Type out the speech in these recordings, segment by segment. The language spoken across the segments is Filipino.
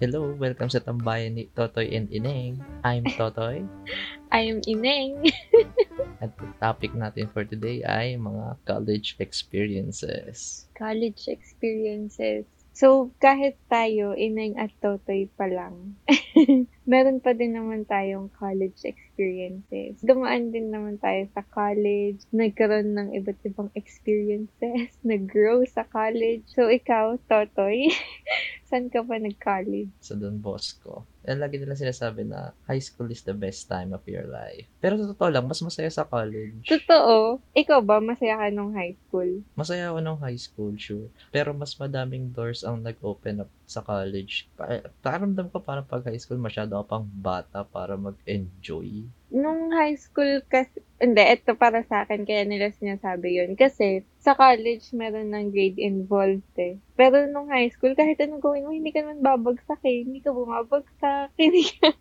Hello, welcome sa tambayan ni Totoy and Ineng. I'm Totoy. I am Ineng. At the topic natin for today ay mga college experiences. College experiences. So, kahit tayo, Ineng at Totoy pa lang, meron pa din naman tayong college experiences. Dumaan din naman tayo sa college, nagkaroon ng iba't ibang experiences, nag-grow sa college. So, ikaw, Totoy, saan ka pa nag-college? Sa Don Bosco. Eh, lagi nila sinasabi na high school is the best time of your life. Pero sa totoo lang, mas masaya sa college. Totoo. Ikaw ba, masaya ka nung high school? Masaya ako nung high school, sure. Pero mas madaming doors ang nag-open up sa college. Pa- Pakiramdam ko parang pag high school, masyado ako pang bata para mag-enjoy. Nung high school kasi, hindi, ito para sa akin, kaya nila sinasabi yun. Kasi, sa college, meron ng grade involved eh. Pero nung high school, kahit anong gawin mo, hindi ka naman babagsak eh. Hindi ka bumabagsak. Hindi ka,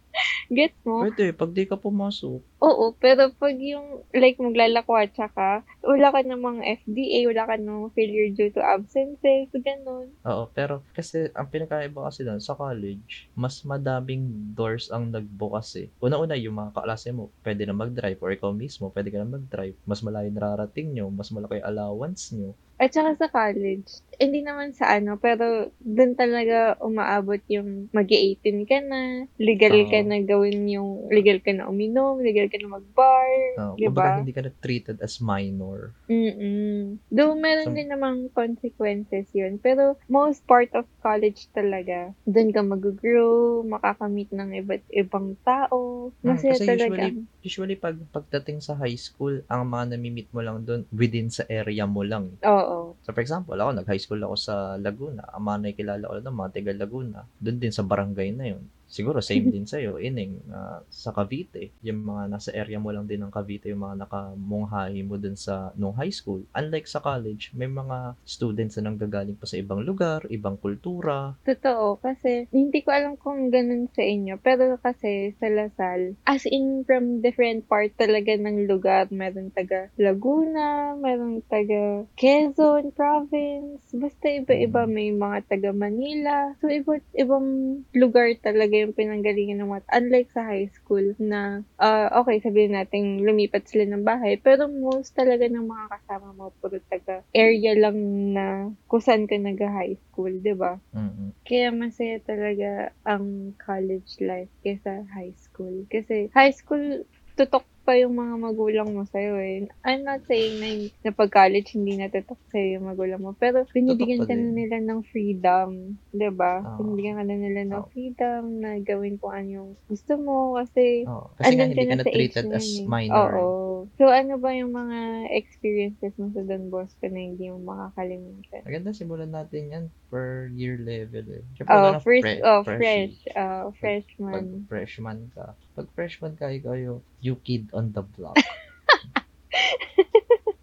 gets mo? Pwede, pag di ka pumasok. Oo, pero pag yung, like, maglalakwatsa ka, wala ka namang FDA, wala ka namang failure due to absences, ganun. Oo, pero kasi ang pinakaiba kasi doon sa college, mas madaming doors ang nagbukas eh. Una-una, yung mga kaklase mo, pwede na mag-drive or ikaw mismo, pwede ka na mag-drive. Mas malayo nararating nyo, mas malaki yung allowance nyo. At saka sa college, hindi naman sa ano, pero doon talaga umaabot yung mag 18 ka na, legal ka Oo. na gawin yung, legal ka na uminom, legal ka na mag-bar, Uh, di kumbaga, ba? hindi ka na treated as minor. Mm-mm. Though meron So- din namang consequences yun, pero most part of college talaga, doon ka mag-grow, makakamit ng iba't ibang tao, Hmm, masaya kasi talaga. usually, usually pag pagdating sa high school, ang mga namimit mo lang doon within sa area mo lang. Oo. So for example, ako nag-high school ako sa Laguna. Ang mga nakikilala ko lang mga taga Laguna. Doon din sa barangay na yun. Siguro same din sa'yo, ining ah, sa Cavite. Yung mga nasa area mo lang din ng Cavite, yung mga nakamunghahi mo dun sa nung high school. Unlike sa college, may mga students na nanggagaling pa sa ibang lugar, ibang kultura. Totoo, kasi hindi ko alam kung ganun sa inyo, pero kasi sa Lasal, as in from different part talaga ng lugar, meron taga Laguna, meron taga Quezon Province, basta iba-iba, may mga taga Manila. So, iba't ibang lugar talaga yung pinanggalingan ng mga, unlike sa high school na, ah, okay, sabihin natin lumipat sila ng bahay, pero most talaga ng mga kasama mo, puro taga area lang na kung saan ka nag-high school, di ba? Mm-mm. Kaya masaya talaga ang college life kaysa high school. Kasi high school, tutok pa yung mga magulang mo sa'yo eh. I'm not saying na, na pag college hindi natutok sa'yo yung magulang mo. Pero binibigyan ka na nila ng freedom. ba? Oo. Binibigyan ka na nila ng Oo. freedom na gawin kung ano yung gusto mo. Kasi Oo. Kasi nga hindi ka na age treated na as yun eh. minor. Oo. So ano ba yung mga experiences mo sa Don Bosco na hindi mo makakalimutan? Maganda, simulan natin yan per year level eh. Siyempre, Oh, na first, pre- oh, fresh. Uh, Pag freshman. freshman ka. Pag freshman ka, ikaw yung you kid on the block.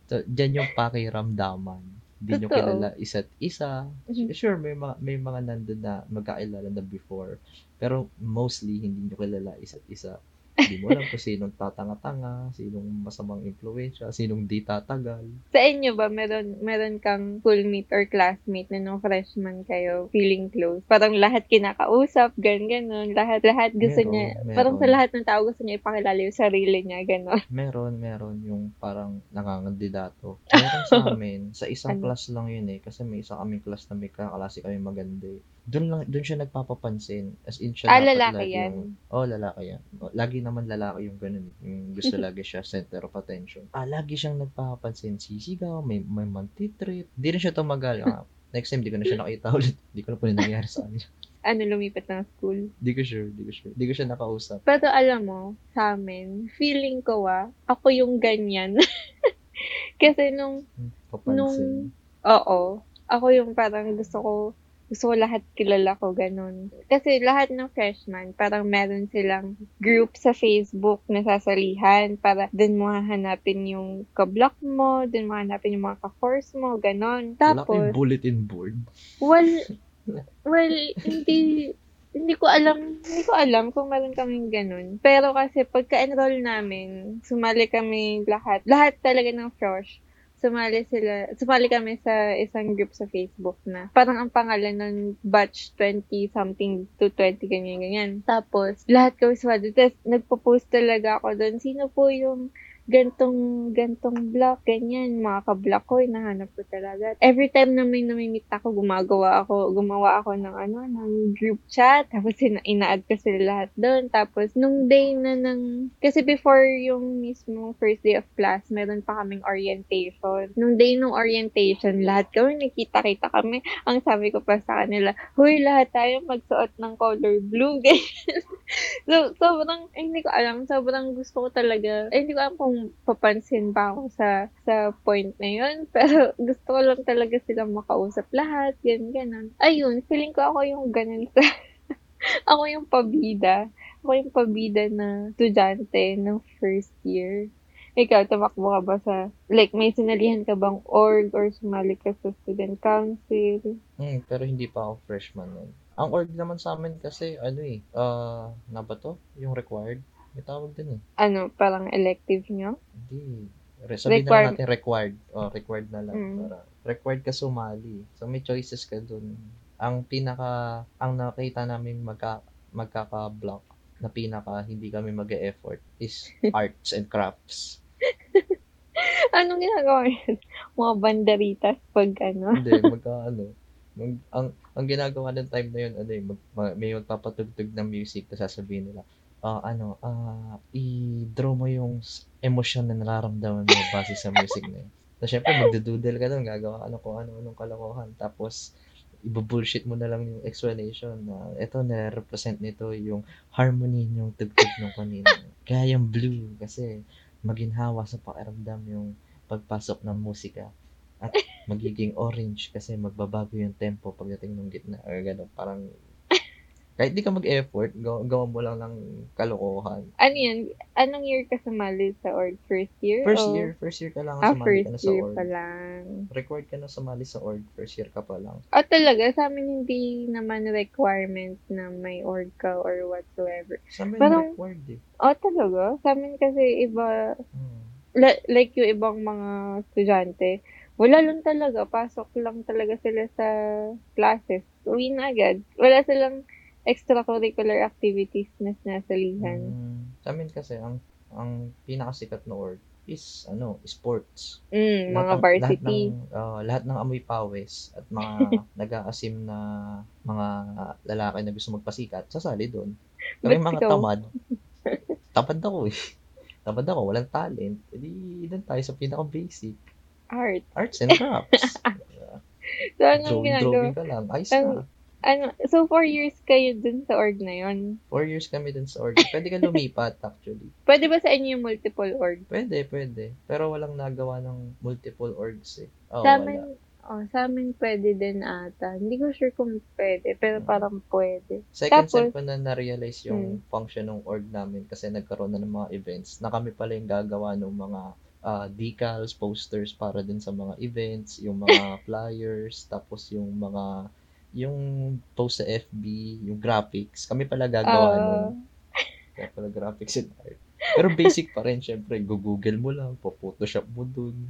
so, dyan yung pakiramdaman. Hindi nyo kilala isa't isa. Mhm. Sure, may mga, may mga nandun na magkakilala na before. Pero mostly, hindi nyo kilala isa't isa. Hindi mo alam kung sinong tatanga-tanga, sinong masamang impluensya, sinong di tatagal. Sa inyo ba, meron, meron kang schoolmate or classmate na nung freshman kayo feeling close? Parang lahat kinakausap, gan ganon. Lahat, lahat gusto Meron, niya, meron. parang sa lahat ng tao gusto niya ipakilala yung sarili niya, ganon. Meron, meron yung parang nangangandidato. Meron sa amin, sa isang Ano? class lang yun eh. Kasi may isa kaming class na may kaklase kami maganda eh. Doon lang, doon siya nagpapapansin. As in siya Ah, lalaki lagi yan. Yung, oh, lalaki yan. Oh, Lagi naman lalaki yung ganun. Yung gusto lagi siya center of attention. Ah, lagi siyang nagpapapansin. Sisigaw, may, may mantitrip. Hindi rin siya tumagal. Ah, next time, di ko na siya nakita ulit. Di ko na po nangyari sa kanya. Ano, lumipat ng school. Di ko sure, di ko sure. Di ko siya nakausap. Pero alam mo, sa amin, feeling ko ah, ako yung ganyan. Kasi nung Papansin. Nung, oo, ako yung parang gusto ko, gusto ko lahat kilala ko, ganun. Kasi lahat ng freshman, parang meron silang group sa Facebook na sasalihan para dun mo hahanapin yung ka-block mo, dun mo hahanapin yung mga ka-course mo, ganun. Wala Tapos, bulletin board. well, well, hindi, hindi ko alam, hindi ko alam kung meron kaming ganun. Pero kasi pagka-enroll namin, sumali kami lahat, lahat talaga ng fresh, sumali sila, sumali kami sa isang group sa Facebook na parang ang pangalan ng batch 20 something to 20 ganyan ganyan. Tapos lahat kami sumali. Tapos nagpo-post talaga ako doon. Sino po yung gantong, gantong block, ganyan, mga ka-block ko, hinahanap ko talaga. Every time na may namimit ako, gumagawa ako, gumawa ako ng ano, ng group chat, tapos ina- ina-add ko sila lahat doon. Tapos, nung day na ng, kasi before yung mismo first day of class, meron pa kaming orientation. Nung day ng orientation, lahat kami, nakita-kita kami. Ang sabi ko pa sa kanila, huy, lahat tayo magsuot ng color blue, ganyan. so, sobrang, eh, hindi ko alam, sobrang gusto ko talaga, eh, hindi ko alam kung papansin ba ako sa sa point na yun. Pero gusto ko lang talaga silang makausap lahat, yan, ganun. Ayun, feeling ko ako yung ganun sa, ako yung pabida. Ako yung pabida na estudyante ng first year. Ikaw, tumakbo ka ba sa, like, may sinalihan ka bang org or sumali ka sa student council? Hmm, pero hindi pa ako freshman nun. Ang org naman sa amin kasi, ano eh, ah, na ba to? Yung required? May tawag din eh. Ano, parang elective nyo? Hindi. Re- sabihin na Required. lang natin required. Oh, required na lang. Mm. Para, required ka sumali. So, may choices ka dun. Ang pinaka, ang nakita namin magka, magkaka-block na pinaka hindi kami mag effort is arts and crafts. Anong ginagawa yun? Mga banderitas pag ano? Hindi, magka ano. Mag, ang, ang ginagawa ng time na yun, ano eh, mag, ma- may magpapatugtog ng music, tapos sasabihin nila, ah ano, ah i-draw mo yung emosyon na nararamdaman mo base sa music na yun. So, syempre, magdududel ka doon, gagawa ka ng kung ano-anong kalokohan. Tapos, ibubullshit mo na lang yung explanation na ito na-represent nito yung harmony yung tugtog ng kanina. Kaya yung blue kasi maginhawa sa pakiramdam yung pagpasok ng musika. At magiging orange kasi magbabago yung tempo pagdating ng gitna. Or gano'n, parang kahit di ka mag-effort, gawa, gawa mo lang ng kalokohan. Ano yun? Anong year ka sumali sa org? First year? First O- year, first year ka lang Ah, sumali ka first na sa year org. pa lang. Required ka na sumali sa org, first year ka pa lang. O talaga, sa amin hindi naman requirement na may org ka or whatsoever. Sa amin, Parang- required eh. O talaga? Sa amin kasi iba, Hmm. la- like yung ibang mga estudyante, wala lang talaga. Pasok lang talaga sila sa classes. Uwi na agad. Wala silang extracurricular activities na sinasalihan. Mm, sa amin kasi, ang ang pinakasikat na org is, ano, sports. Mm, mga ng- varsity. Lahat ng, ah, lahat ng amoy pawis at mga nag-aasim na mga lalaki na gusto magpasikat, sasali doon. Kami Ba't mga ikaw? tamad. Tamad ako eh. Tamad ako, walang talent. Edi, doon tayo sa pinaka-basic. Art. Arts and crafts. So, anong ginagawa? drawing ka lang. Ayos Ang- na. Ano, so, four years kayo dun sa org na yon. Four years kami dun sa org. Pwede ka lumipat actually. Pwede ba sa inyo yung multiple org? Pwede, pwede. Pero walang nagawa ng multiple orgs eh. Oo, sa amin, oh, sa amin pwede din ata. Hindi ko sure kung pwede, pero Hmm. parang pwede. Second Tapos- sem ko na na-realize yung function ng org namin kasi nagkaroon na ng mga events na kami pala yung gagawa ng mga ah, decals, posters para din sa mga events, yung mga flyers, tapos yung mga yung post sa FB, yung graphics, kami pala gagawa Ah. nun. Kaya pala graphics and art. Pero basic pa rin, syempre, google mo lang, po-photoshop mo dun.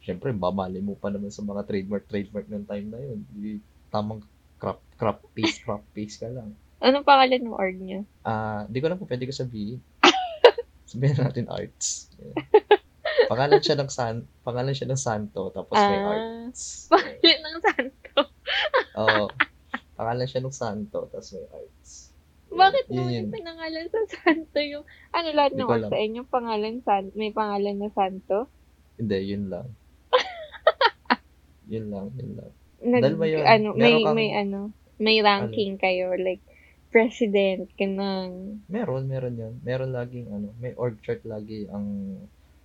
Syempre, babali mo pa naman sa mga trademark, trademark ng time na yun. Di, tamang crop, crop paste, crop paste ka lang. Anong pangalan ng org niyo? Ah, di ko lang po pwede ko sabihin. Sabihin natin arts. Yeah. Pangalan siya ng san, pangalan siya ng santo tapos may Ah. arts. Pangalan ng santo. Oo. pangalan siya ng santo tapos may arts. Bakit Yun yun. yung pinangalan sa santo yung, ano lahat ng alam. sa inyo, pangalan san, may pangalan na santo? Hindi, yun lang. yun lang, yun lang. Nag, Dahil ba yun? ano, Meron may, kang- may ano, may ranking kayo, like, president, ganun. Meron, meron yun. Meron laging ano, may org chart lagi ang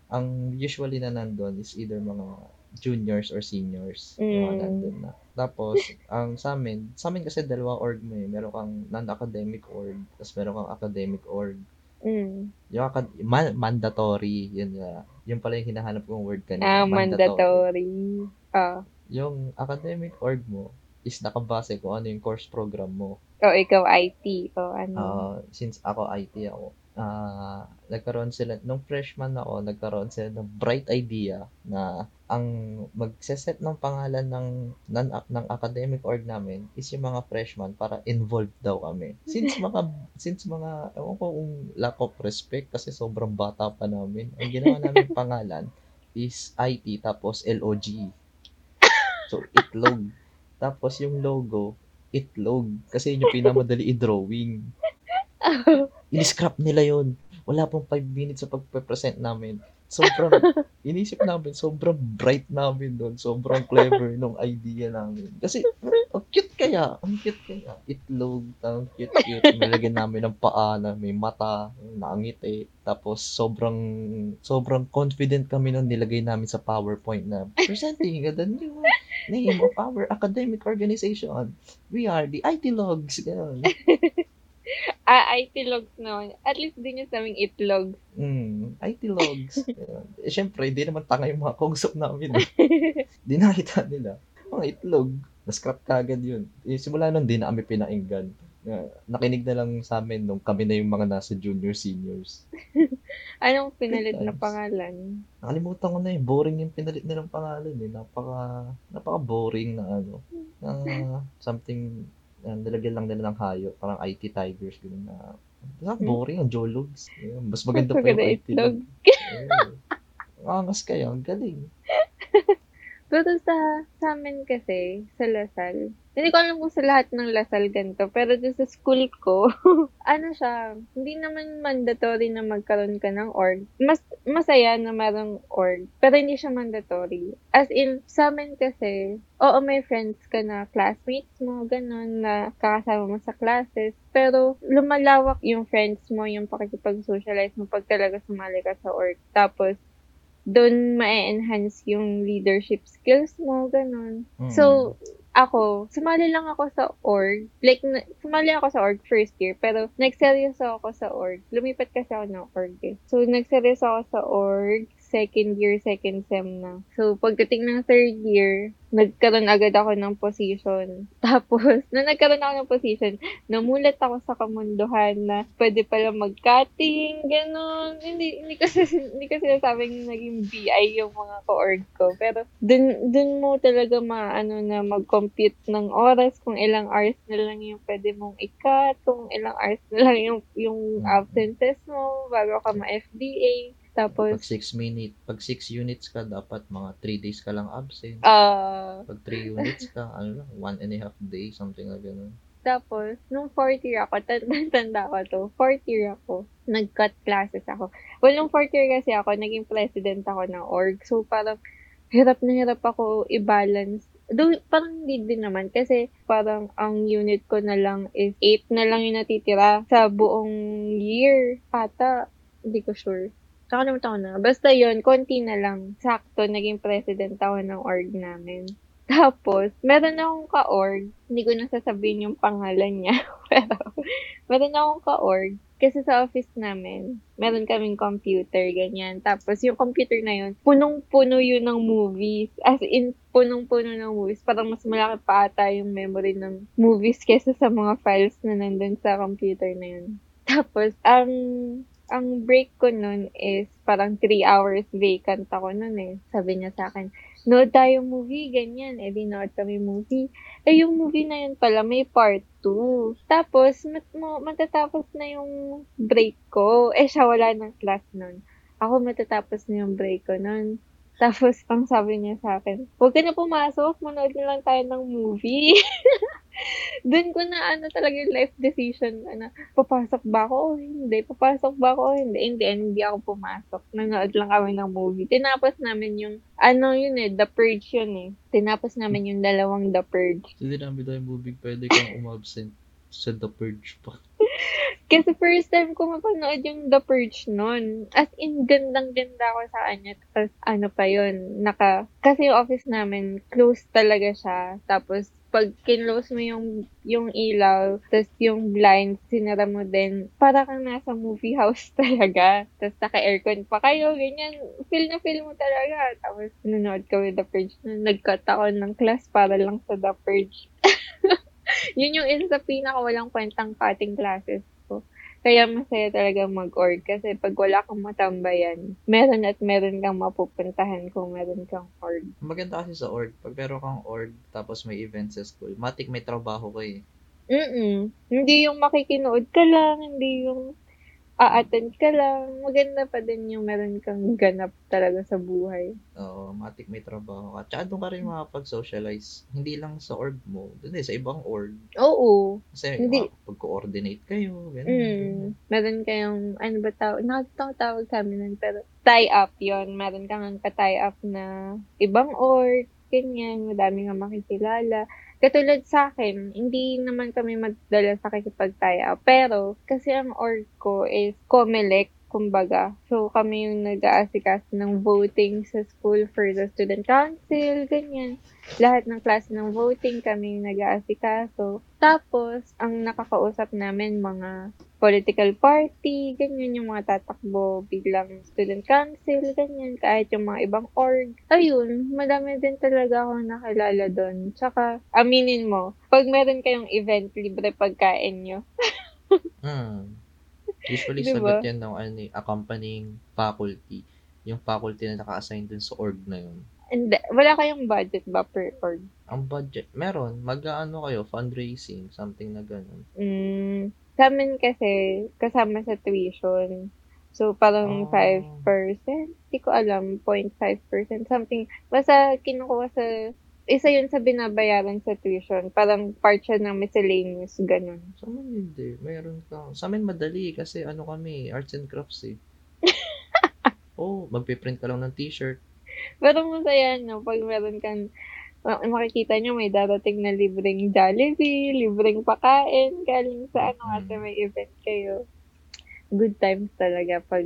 ang usually na nandun is either mga juniors or seniors. Yung mga Mm. nandun na. Tapos, ang sa amin, sa amin kasi dalawa org mo eh. Meron kang non-academic org, tapos meron kang academic org. Mm. Yung acad- ma- mandatory, yun na. Yun pala yung hinahanap kong word Ah, kanina. mandatory. Ah. Yung academic org mo is nakabase kung ano yung course program mo. O, ikaw IT. O, ano. Ah, since ako IT ako, ah, nagkaroon sila nung freshman ako, nagkaroon sila ng bright idea na ang magse-set ng pangalan ng ng, ng academic org namin is yung mga freshman para involved daw kami. Since mga since mga ewan ko kung lack of respect kasi sobrang bata pa namin. Ang ginawa namin pangalan is IT tapos LOG. So itlog. Tapos yung logo itlog kasi yun yung pinamadali i-drawing. In-scrap nila yun. Wala pong 5 minutes sa pagpe-present namin sobrang, inisip namin, sobrang bright namin doon. Sobrang clever nung idea namin. Kasi, ang cute kaya. Ang cute kaya. Itlog, ang cute-cute. Nilagyan namin ng paa na may mata, nakangiti. Tapos, sobrang, sobrang confident kami nung nilagay namin sa PowerPoint na presenting the new name of our academic organization. We are the IT Logs. Ganun. Ah, IT logs naman. At least din yung saming itlog. Mm, IT logs. eh, Siyempre, hindi naman tanga yung mga kausap namin. Eh. di nakita nila. Mga itlog. Na-scrap ka agad yun. Eh, simula nun, di na kami pinainggan. Uh, nakinig na lang sa amin nung kami na yung mga nasa junior seniors. Anong pinalit na pangalan? Nakalimutan ko na eh. Boring yung pinalit nilang pangalan eh. Napaka, napaka boring na ano. Na something uh, nilagyan lang nila ng hayo, parang IT Tigers, gano'n na. Hmm. boring ang Jologs. Mas maganda pa yung IT. Yeah. Angas kayo, ang galing. Pero sa, sa amin kasi, sa Lasal, hindi ko alam kung sa lahat ng Lasal ganito, pero dun sa school ko, ano siya, hindi naman mandatory na magkaroon ka ng org. Mas masaya na merong org, pero hindi siya mandatory. As in, sa amin kasi, oo, may friends ka na classmates mo, ganun, na kakasama mo sa classes, pero lumalawak yung friends mo, yung pakikipag-socialize mo pag talaga sumali ka sa org. Tapos, doon ma-enhance yung leadership skills mo, ganun. Mm. So, ako, sumali lang ako sa org. Like, sumali ako sa org first year, pero nagseryoso ako sa org. Lumipat kasi ako ng org eh. So, nagseryoso ako sa org second year, second sem na. So, pagdating ng third year, nagkaroon agad ako ng position. Tapos, nung nagkaroon ako ng position, namulat ako sa kamunduhan na pwede pala mag-cutting, ganun. Hindi, hindi kasi, hindi kasi nasabing naging BI yung mga ko-org ko. Pero, dun, dun mo talaga maano na mag-compute ng oras, kung ilang hours na lang yung pwede mong i-cut, kung ilang hours na lang yung, yung absences mo bago ka ma-FDA. Tapos, pag 6 minute, pag 6 units ka, dapat mga 3 days ka lang absent. Uh, pag 3 units ka, ano lang, 1 and a half day, something like ganun. Tapos, nung fourth year ako, tanda ko to, fourth year ako, nag-cut classes ako. Well, nung fourth year kasi ako, naging president ako ng org. So, parang, hirap na hirap ako i-balance Though, parang hindi din naman kasi parang ang unit ko na lang is 8 na lang yung natitira sa buong year. Ata, hindi ko sure. Nakalimutan ko na. Basta yon konti na lang. Sakto, naging president ako ng org namin. Tapos, meron akong ka-org. Hindi ko na sasabihin yung pangalan niya. Pero, meron akong ka-org. Kasi sa office namin, meron kaming computer, ganyan. Tapos, yung computer na yun, punong-puno yun ng movies. As in, punong-puno ng movies. Parang mas malaki pa ata yung memory ng movies kesa sa mga files na nandun sa computer na yun. Tapos, ang ang break ko nun is parang 3 hours vacant ako nun eh. Sabi niya sa akin, nood tayo movie, ganyan. Eh, di nood kami movie. Eh, yung movie na yun pala, may part 2. Tapos, mat matatapos na yung break ko. Eh, siya wala ng class nun. Ako matatapos na yung break ko nun. Tapos, ang sabi niya sa akin, huwag ka na pumasok, manood na lang tayo ng movie. Doon ko na ano talaga yung life decision ano, papasok ba ako o hindi? Papasok ba ako o hindi? Hindi, hindi ako pumasok. Nanood lang kami ng movie. Tinapos namin yung, ano yun eh, The Purge yun eh. Tinapos namin yung dalawang The Purge. Hindi namin tayo movie, pwede kang umabsent sa The Purge pa. Kasi first time ko mapanood yung The Purge noon. As in, gandang-ganda ako sa kanya. Tapos, ano pa yun, naka, kasi yung office namin, close talaga siya. Tapos, pag kinlose mo yung, yung ilaw, tapos yung blind, sinara mo din, para kang nasa movie house talaga. Tapos naka-aircon pa kayo, ganyan. Feel na feel mo talaga. Tapos nanonood kami The Purge. Nag-cut ako ng class para lang sa The Purge. Yun yung isa sa pinaka walang kwentang cutting classes. Kaya masaya talaga mag-org kasi pag wala kang matambayan, meron at meron kang mapupuntahan kung meron kang org. Maganda kasi sa org, pag meron kang org tapos may event sa school, matik may trabaho ka eh. Mm. Hindi yung makikinood ka lang, hindi yung a-attend ka lang. Maganda pa din yung meron kang ganap talaga sa buhay. Oo, matik may trabaho ka. Tsaka doon ka rin makapag-socialize. Hindi lang sa org mo, doon din sa ibang org. Oo. Kasi Hindi. pag-coordinate kayo, ganun. Mm. Meron kayong, ano ba tawag? Nakatawag tawag sa amin nun, pero tie-up yon Meron kang ka-tie up na ibang org, ganyan. Madami nga makikilala. Katulad sa akin, hindi naman kami madala sa kikipag-tie up. Pero, kasi ang org ko is COMELEC, kumbaga. So, kami yung nag-aasikas ng voting sa school for the student council, ganyan. Lahat ng klase ng voting kami yung nag-aasikaso. Tapos, ang nakakausap namin mga political party, ganyan yung mga tatakbo biglang student council, ganyan, kahit yung mga ibang org. Ayun, madami din talaga ako nakilala doon. Tsaka, aminin mo, pag meron kayong event, libre pagkain nyo. Hmm. Usually, Diba? sagot yan ng ano, accompanying faculty. Yung faculty na naka-assign dun sa org na yun. And wala kayong budget ba per org? Ang budget, meron. Mag-ano kayo, fundraising, something na ganun. Mm, sa amin kasi, kasama sa tuition. So, parang Ah. 5%. Hindi ko alam, 0.5%, something. Basta kinukuha sa, isa yun sa binabayaran sa tuition. Parang part siya ng miscellaneous, ganun. Sa amin hindi. Meron ka. Sa amin madali kasi ano kami, arts and crafts eh. Oh, magpiprint ka lang ng t-shirt. Pero masaya, no? Pag meron kang, ma- makikita nyo may darating na libreng Jollibee, libreng pakain, galing sa ano, Mm. ate may event kayo. Good times talaga pag,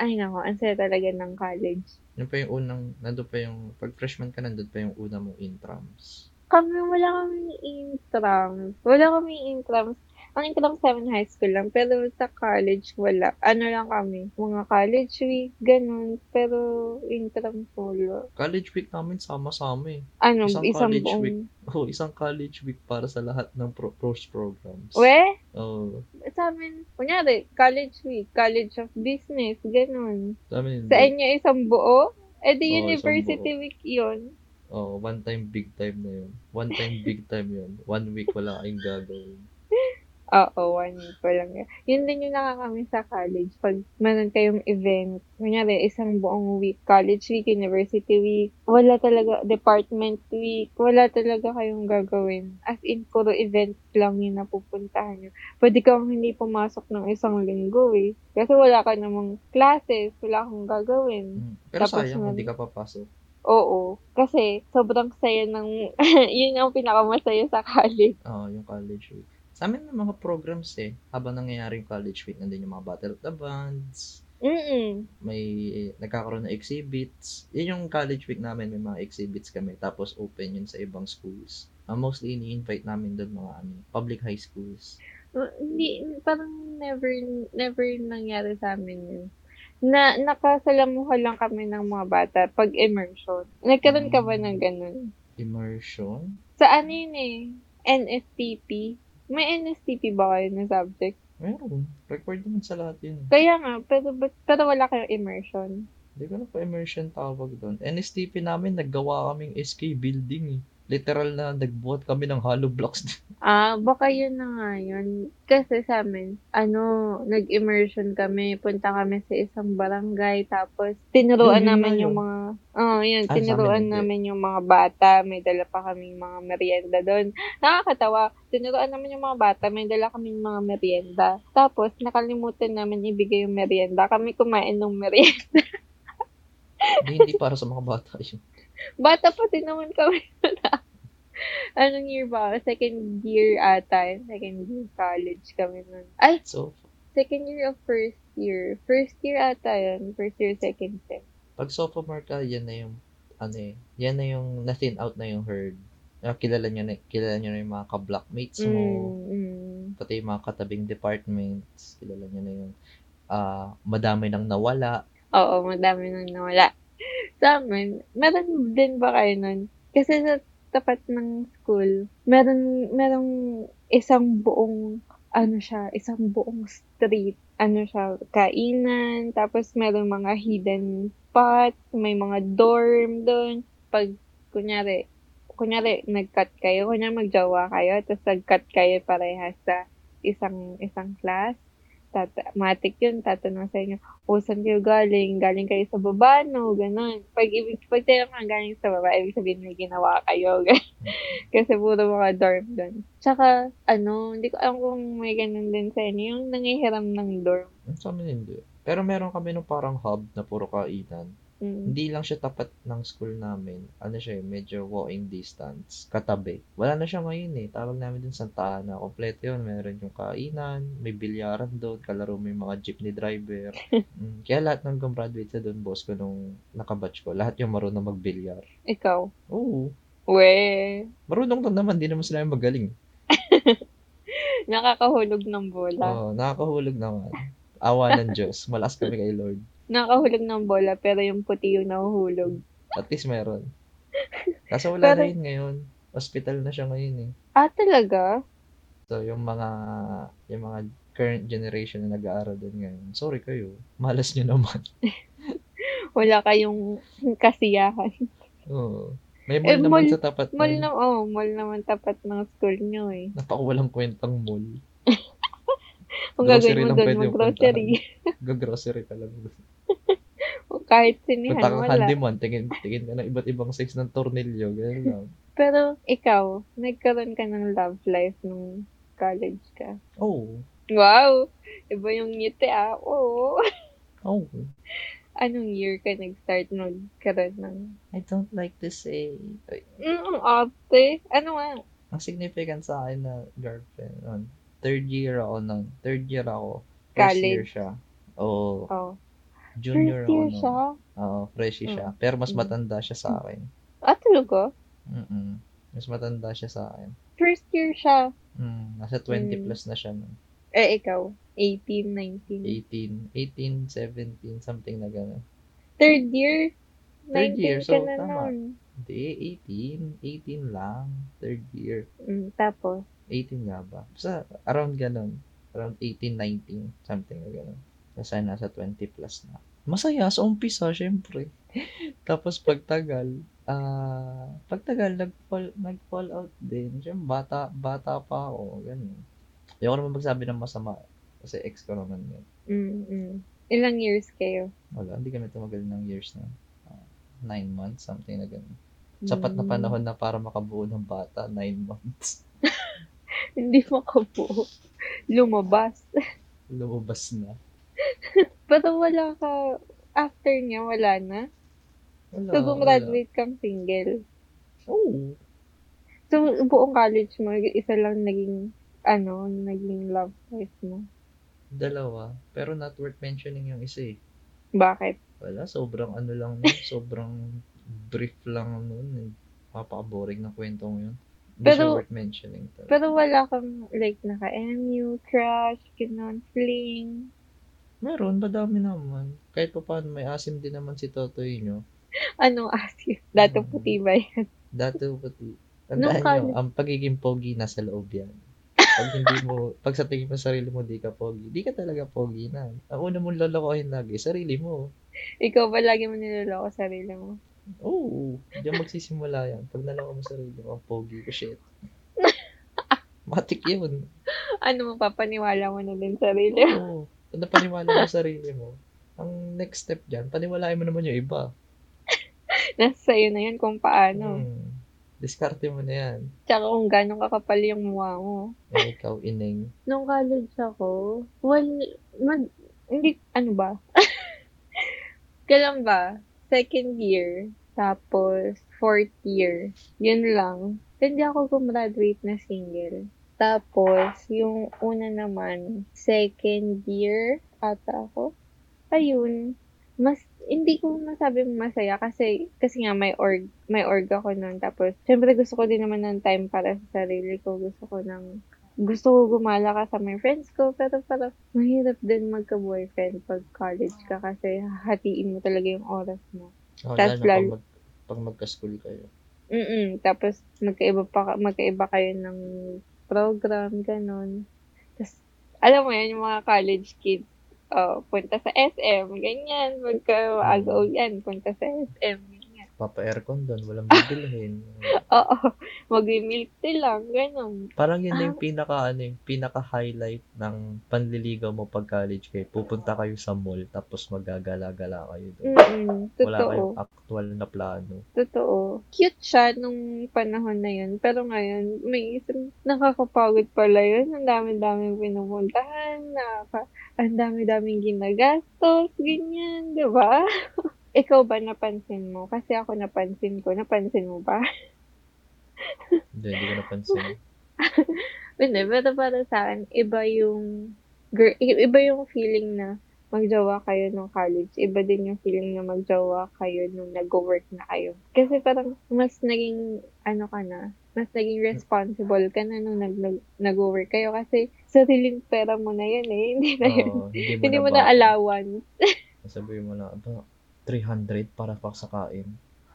ay nako, ang saya talaga ng college. Yun pa yung unang, nandun pa yung, pag freshman ka, nandun pa yung una mong intrams. Kami, wala kaming intrams. Wala kaming intrams. Ang intrams sa amin high school lang, pero sa college, wala. Ano lang kami, mga college week, ganun. Pero intrams wala. College week namin sama-sama eh. Ano, Isang isang, college buong... week. Oh, isang college week para sa lahat ng pro- pros programs. We? Oh, sa amin, kunyari, college week, college of business, ganun. sa amin Sa inyo, isang buo? Eh, di Oo, university week yun. Oh, one time big time na yun. One time big time yun. One week wala kayong gagawin. Oo, one week pa lang yan. Yun din yung nakakami sa college. Pag meron kayong event, kunyari, isang buong week, college week, university week, wala talaga, department week, wala talaga kayong gagawin. As in, puro events lang yung napupuntahan nyo. Pwede kang hindi pumasok ng isang linggo eh. Kasi wala ka namang classes, wala kang gagawin. Mm. Pero Tapos sayang, man- hindi ka papasok. Oo. Kasi sobrang saya ng, yun ang pinakamasaya sa college. Oo, yung college week. Sa amin may mga programs eh. Habang nangyayari yung college week, nandun yung mga Battle of the Bands, Mm-mm. may nagkakaroon ng exhibits. Yun yung college week namin, may mga exhibits kami. Tapos open yun sa ibang schools. Uh, mostly ini-invite namin doon mga ano, public high schools. Uh, Hindi, parang never, never nangyari sa amin yun. Na, nakasalamuha lang kami ng mga bata pag immersion. Nagkaroon ka ba ng ganun? Immersion? Sa ano yun eh? NSTP. May NSTP ba kayo na subject? Meron. Required naman sa lahat yun. Kaya nga, pero, pero wala kayong immersion. Hindi ko na pa immersion tawag doon. NSTP namin, naggawa kaming SK building eh. Literal na nagbuhat kami ng hollow blocks. Ah, baka yun na nga yun. Kasi sa amin, ano, nag-immersion kami, punta kami sa isang barangay, tapos tinuruan Yun, yun namin nga yung yun. mga, oh, yun, Ah, tinuruan amin namin yung mga bata, may dala pa kaming mga merienda doon. Nakakatawa, tinuruan namin yung mga bata, may dala kaming mga merienda. Tapos, nakalimutan namin ibigay yung merienda. Kami kumain ng merienda. hindi, hindi para sa mga bata yun. Bata pa din naman kami na. Anong year ba? Second year ata. Second year college kami nun. Ay, So, Second year of first year. First year ata yun. First year, second sem. pag sophomore ka, yan na yung, ano eh, yan na yung na-thin out na yung herd. Ah, kilala nyo na, kilala nyo na yung mga ka-blockmates mo, Mm, mm. pati yung mga katabing departments, kilala nyo na yung, ah, madami nang nawala. Oo, madami nang nawala. Sa amin, meron din ba kayo nun? Kasi sa tapat ng school, meron, merong isang buong ano siya, isang buong street. Ano siya, kainan, tapos meron mga hidden spots, may mga dorm doon. Pag, kunyari, kunyari, nag-cut kayo, kunyari magjawa kayo, tapos nag-cut kayo parehas sa isang isang class, tata matik yun, tatanong sa inyo, o saan kayo galing? Galing kayo sa baba, no? Ganon. Pag, ibig, pag tayo nga galing sa baba, ibig sabihin may ginawa kayo. Kasi puro mga dorm doon. Tsaka, ano, hindi ko alam kung may ganun din sa inyo, yung nangihiram ng dorm. Sa amin hindi. Pero meron kami nung parang hub na puro kainan. Mm. Hindi lang siya tapat ng school namin. Ano siya, eh, medyo walking distance. Katabi. Wala na siya ngayon eh. Tawag namin dun Santa Ana. Kompleto yun. Meron yung kainan, may bilyaran doon, kalaro may mga jeepney driver. mm. Kaya lahat ng gumraduate sa doon, boss ko, nung nakabatch ko, lahat yung marunong magbilyar. Ikaw? Oo. We, Marunong lang naman, di naman sila yung magaling. nakakahulog ng bola. Oo, nakakahulog naman. Awa ng Diyos. Malakas kami kay Lord. Nakakahulog ng bola, pero yung puti yung nahuhulog. At least meron. Kaso wala Pero- na yun ngayon. Hospital na siya ngayon eh. Ah, talaga? So, yung mga, yung mga current generation na nag-aaral doon ngayon, sorry kayo. Malas nyo naman. Wala kayong kasiyahan. Oo. May mall Eh, naman mall- sa tapat Mall na, oh, mall naman tapat ng school nyo eh. Napakawalang kwentang mall. Grocery gagawin mo doon, mag-grocery. Gagrocery ka lang. Kahit sinihan, Punta wala. handyman, tingin, tingin ka ng iba't ibang size ng tornilyo. Ganyan lang. Pero ikaw, nagkaroon ka ng love life nung college ka. Oh. Wow! Iba yung ngiti ah. Oo. Oh. Anong year ka nag-start nagkaroon ng... I don't like to say. Ay, Mm, ate. Ano nga? ang significant sa akin na girlfriend nun. Third year ako nun. Third year ako. First year College. siya. Oo. Oh. Junior First year nun. siya? Oo, freshie siya. Pero mas Mm. matanda siya sa akin. Ah, talaga? Mm Mas matanda siya sa akin. First year siya. Mm, nasa 20 Mm. plus na siya nun. Eh, ikaw? 18, 19. 18, 18, 17, something na gano'n. Third year? Third 19 year, so na tama. nun. Hindi, 18. 18 lang. Third year. Mm, tapos? 18 nga ba? Basta around ganun. Around 18, 19. Something na ganun. Kasi nasa 20 plus na. Masaya sa umpisa, syempre. Tapos pagtagal, ah, pagtagal, nag-fall, nag-fall out din. Siyempre, bata, bata pa ako. Ganun. Ayoko naman magsabi ng masama. Kasi ex ko naman yun. Mm, mm. Ilang years kayo? Wala, hindi kami tumagal ng years na. Ah, nine months, something na ganun. Sapat na Mm. panahon na para makabuo ng bata, nine months. Hindi makabuo. Lumabas. Lumabas na. Pero wala ka, after niya, wala na. Wala, So, gumraduate kang single. Oo. So, buong college mo, isa lang naging, ano, naging love life mo. Dalawa. Pero not worth mentioning yung isa eh. Bakit? Wala, sobrang ano lang sobrang brief lang nun. eh. Mapaka-boring na kwentong yun. Hindi Pero- worth mentioning talaga. Pero wala kang, like, naka-MU, crush, ganon, fling. Meron, madami naman. Kahit pa paano, may asim din naman si Totoy nyo. Ano, asif? Dato Mm. puti ba yan? Dati pati. Nung Tandaan nyo, college- ang pagiging pogi nasa loob yan. Pag hindi mo, pag sa tingin mo sa sarili mo di ka pogi, di ka talaga pogi na. Ang una mong lolokohin lagi, sarili mo. Ikaw ba lagi mo niloloko sarili mo? Oo, diyan magsisimula yan. Pag naloko mo sarili mo, ang pogi ko, shit. Matik yun. Ano, mapapaniwala mo na din sarili mo? Oo. Pag napaniwala mo sa sarili mo, ang next step dyan, paniwalain mo naman yung iba. Nasa sa'yo na yun kung paano. Hmm. Diskarte mo na yan. Tsaka kung gano'ng kakapal yung mukha mo. Eh, ikaw, ineng. Nung college ako, well, mag, hindi, ano ba? Kailan ba? Second year, tapos fourth year. Yun lang. Hindi ako gumraduate na single. Tapos, yung una naman, second year ata ako. Ayun. Mas, hindi ko masabi masaya kasi, kasi nga may org, may org ako nun. Tapos, syempre gusto ko din naman ng time para sa sarili ko. Gusto ko ng gusto ko gumala ka sa my friends ko, pero parang mahirap din magka-boyfriend pag college ka kasi hatiin mo talaga yung oras mo. Oh, Tas lalo lalo- pag, mag, pag magka-school kayo. Mm Tapos magkaiba pa ka- magkaiba kayo ng program, ganun. Tapos alam mo yan, yung mga college kids, oh, punta sa SM, ganyan, agaw yan, punta sa SM. Papa-aircon doon, walang bibilhin. Oo, mag-milk tea lang, ganun. Parang yun na Ah. yung pinaka, ano, yung pinaka-highlight ng panliligaw mo pag college kayo. Pupunta kayo sa mall, tapos magagala-gala kayo doon. Mm-mm, Wala totoo. kayong actual na plano. Totoo. Cute siya nung panahon na yun. Pero ngayon, may isang nakakapagod pala yun. Ang dami-daming pinupuntahan. Nakaka, ang dami-daming ginagastos. Ganyan, di ba? Ikaw ba napansin mo? Kasi ako napansin ko. Napansin mo ba? Hindi, hindi ko napansin. Hindi, pero para sa akin, iba yung, girl, iba yung feeling na magjowa kayo nung college. Iba din yung feeling na magjowa kayo nung nag-work na kayo. Kasi parang mas naging, ano ka na, mas naging responsible ka na nung nag, nag, nag-work kayo. Kasi sariling pera mo na yan eh. Hindi na yun. Oo, hindi mo Hindi na mo na ba- allowance. Sabihin mo na, aba, 300 para pa sa kain.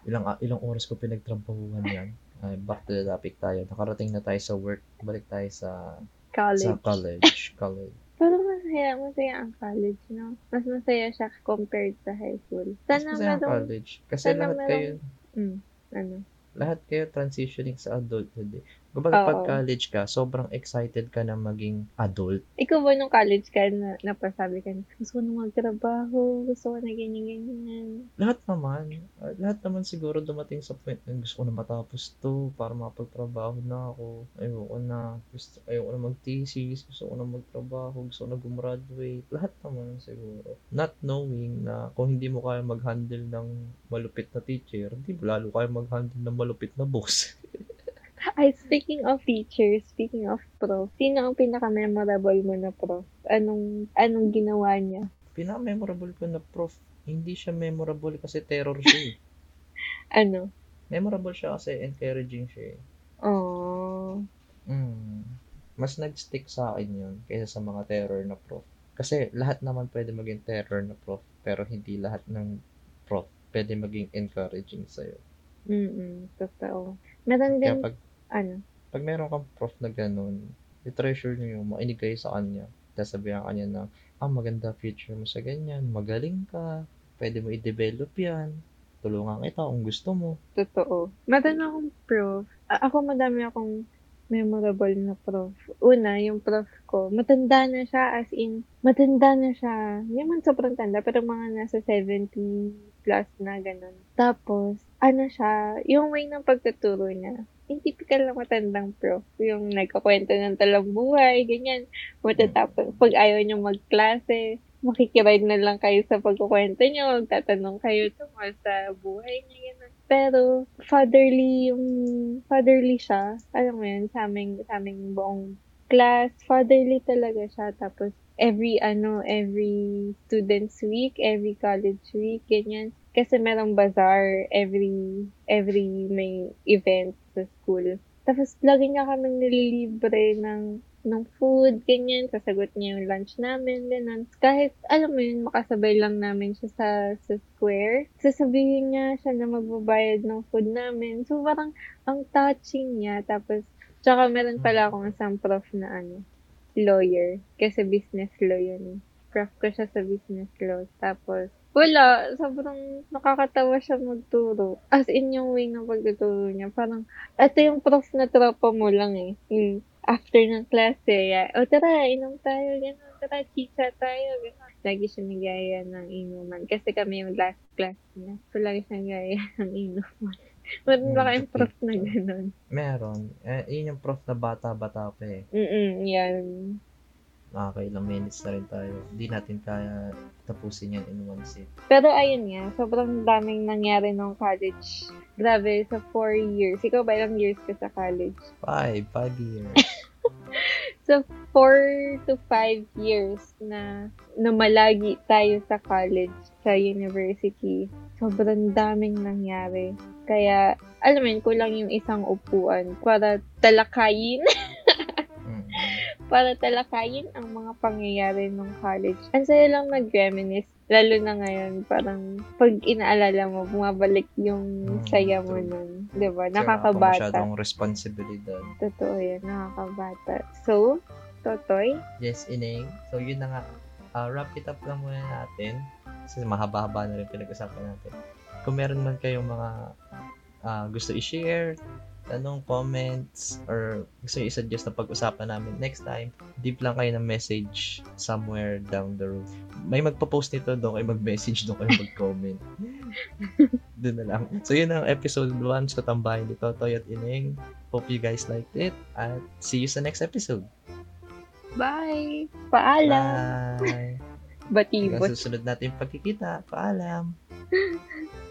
Ilang ah, ilang oras ko pinagtrabahuhan yan. Ay, back to the topic tayo. Nakarating na tayo sa work. Balik tayo sa College. sa college. college. Pero masaya, masaya ang college, no? Mas masaya siya compared sa high school. Mas Sana masaya ang merong, college. Kasi lahat merong- kayo, mm, ano, lahat kayo transitioning sa adulthood. Eh. Kumbaga pag college ka, sobrang excited ka na maging adult. Ikaw ba nung college ka na napasabi ka na, gusto ko na magtrabaho, gusto ko na ganyan-ganyan. Lahat naman. ah, Lahat naman siguro dumating sa point na gusto ko na matapos to para mapagtrabaho na ako. Ayoko na. Gusto, ayoko na mag-thesis. Gusto ko na magtrabaho. Gusto ko na gumraduate. Lahat naman siguro. Not knowing na kung hindi mo kaya mag-handle ng malupit na teacher, hindi mo lalo kaya mag-handle ng malupit na boss. Ay, speaking of teachers, speaking of prof, sino ang pinaka-memorable mo na prof? Anong, anong ginawa niya? Pinaka-memorable ko na prof, hindi siya memorable kasi terror siya eh. Ano? Memorable siya kasi encouraging siya eh. Oh, Mm. Mas nag-stick sa akin yun kaysa sa mga terror na prof. Kasi lahat naman pwede maging terror na prof, pero hindi lahat ng prof pwede maging encouraging sa'yo. mm totoo. Meron Kaya din, pag, ano, pag meron kang prof na ganun, i-treasure nyo yung mainig kayo sa kanya. Tapos sabihan ka niya na, ah, maganda future mo sa ganyan, magaling ka, pwede mo i-develop yan, tulungan kita kung gusto mo. totoo. Meron akong prof. A- ako madami akong memorable na prof. Una, yung prof ko, matanda na siya, as in, matanda na siya. Hindi man sobrang tanda, pero mga nasa 70 plus na ganun. Tapos, ano siya, yung way ng pagtuturo niya, yung typical na matandang prof, yung nagkakwento ng talang buhay, ganyan. Matatapos, pag ayaw niyo magklase, makikiride na lang kayo sa pagkukwento niyo, magtatanong kayo tungkol sa buhay niya, ganun. Pero, fatherly yung, fatherly siya. Alam mo yun, sa aming, sa aming buong class, fatherly talaga siya. Tapos, every, ano, every students week, every college week, ganyan. Kasi merong bazaar every, every may event sa school. Tapos, lagi niya kaming nililibre ng ng food, ganyan, sasagot niya yung lunch namin, ganun. Kahit, alam mo yun, makasabay lang namin siya sa, sa square, sasabihin niya siya na magbabayad ng food namin. So, parang, ang touching niya. Tapos, tsaka meron pala akong isang prof na ano, lawyer. Kasi business law yun. Prof ko siya sa business law. Tapos, wala, sobrang nakakatawa siya magturo. As in yung way ng pagtuturo niya. Parang, ito yung prof na tropa mo lang eh. Yung after ng klase, ya, o tara, inom tayo, gano'n, tara, chicha tayo, gano'n. Lagi siya nagaya ng inuman. Kasi kami yung last class niya. So, lagi siya nagaya ng inuman. Meron ba kayong prof na gano'n? Meron. Eh, yun yung prof na bata-bata pa eh. Mm yan. Nakakailang minutes na rin tayo. Hindi natin kaya tapusin yan in one sit. Pero ayun nga, sobrang daming nangyari nung college. Grabe, sa four years. Ikaw ba ilang years ka sa college? Five, five years. So, four to five years na namalagi tayo sa college, sa university. Sobrang daming nangyari. Kaya, alam mo yun, kulang yung isang upuan para talakayin Mm. para talakayin ang mga pangyayari ng college. Ang saya lang mag-reminisce, lalo na ngayon, parang pag inaalala mo, bumabalik yung Mm, saya mo true. nun. Diba? Nakakabata. masyadong responsibilidad. Totoo yan, nakakabata. So, Totoy. Yes, Ineng. So, yun na nga. Uh, wrap it up lang muna natin. Kasi mahaba-haba na rin pinag-usapan natin. Kung meron man kayong mga uh, gusto i-share, tanong, comments, or gusto nyo i-suggest na pag-usapan namin next time, deep lang kayo ng message somewhere down the road. May magpo-post nito, doon kayo mag-message, doon kayo mag-comment. doon na lang. So, yun ang episode 1 sa Tambahin ni Totoy at Ining. Hope you guys liked it. At see you sa next episode. Bye! Paalam! Bye! Batibot. Hanggang susunod natin pagkikita. Paalam!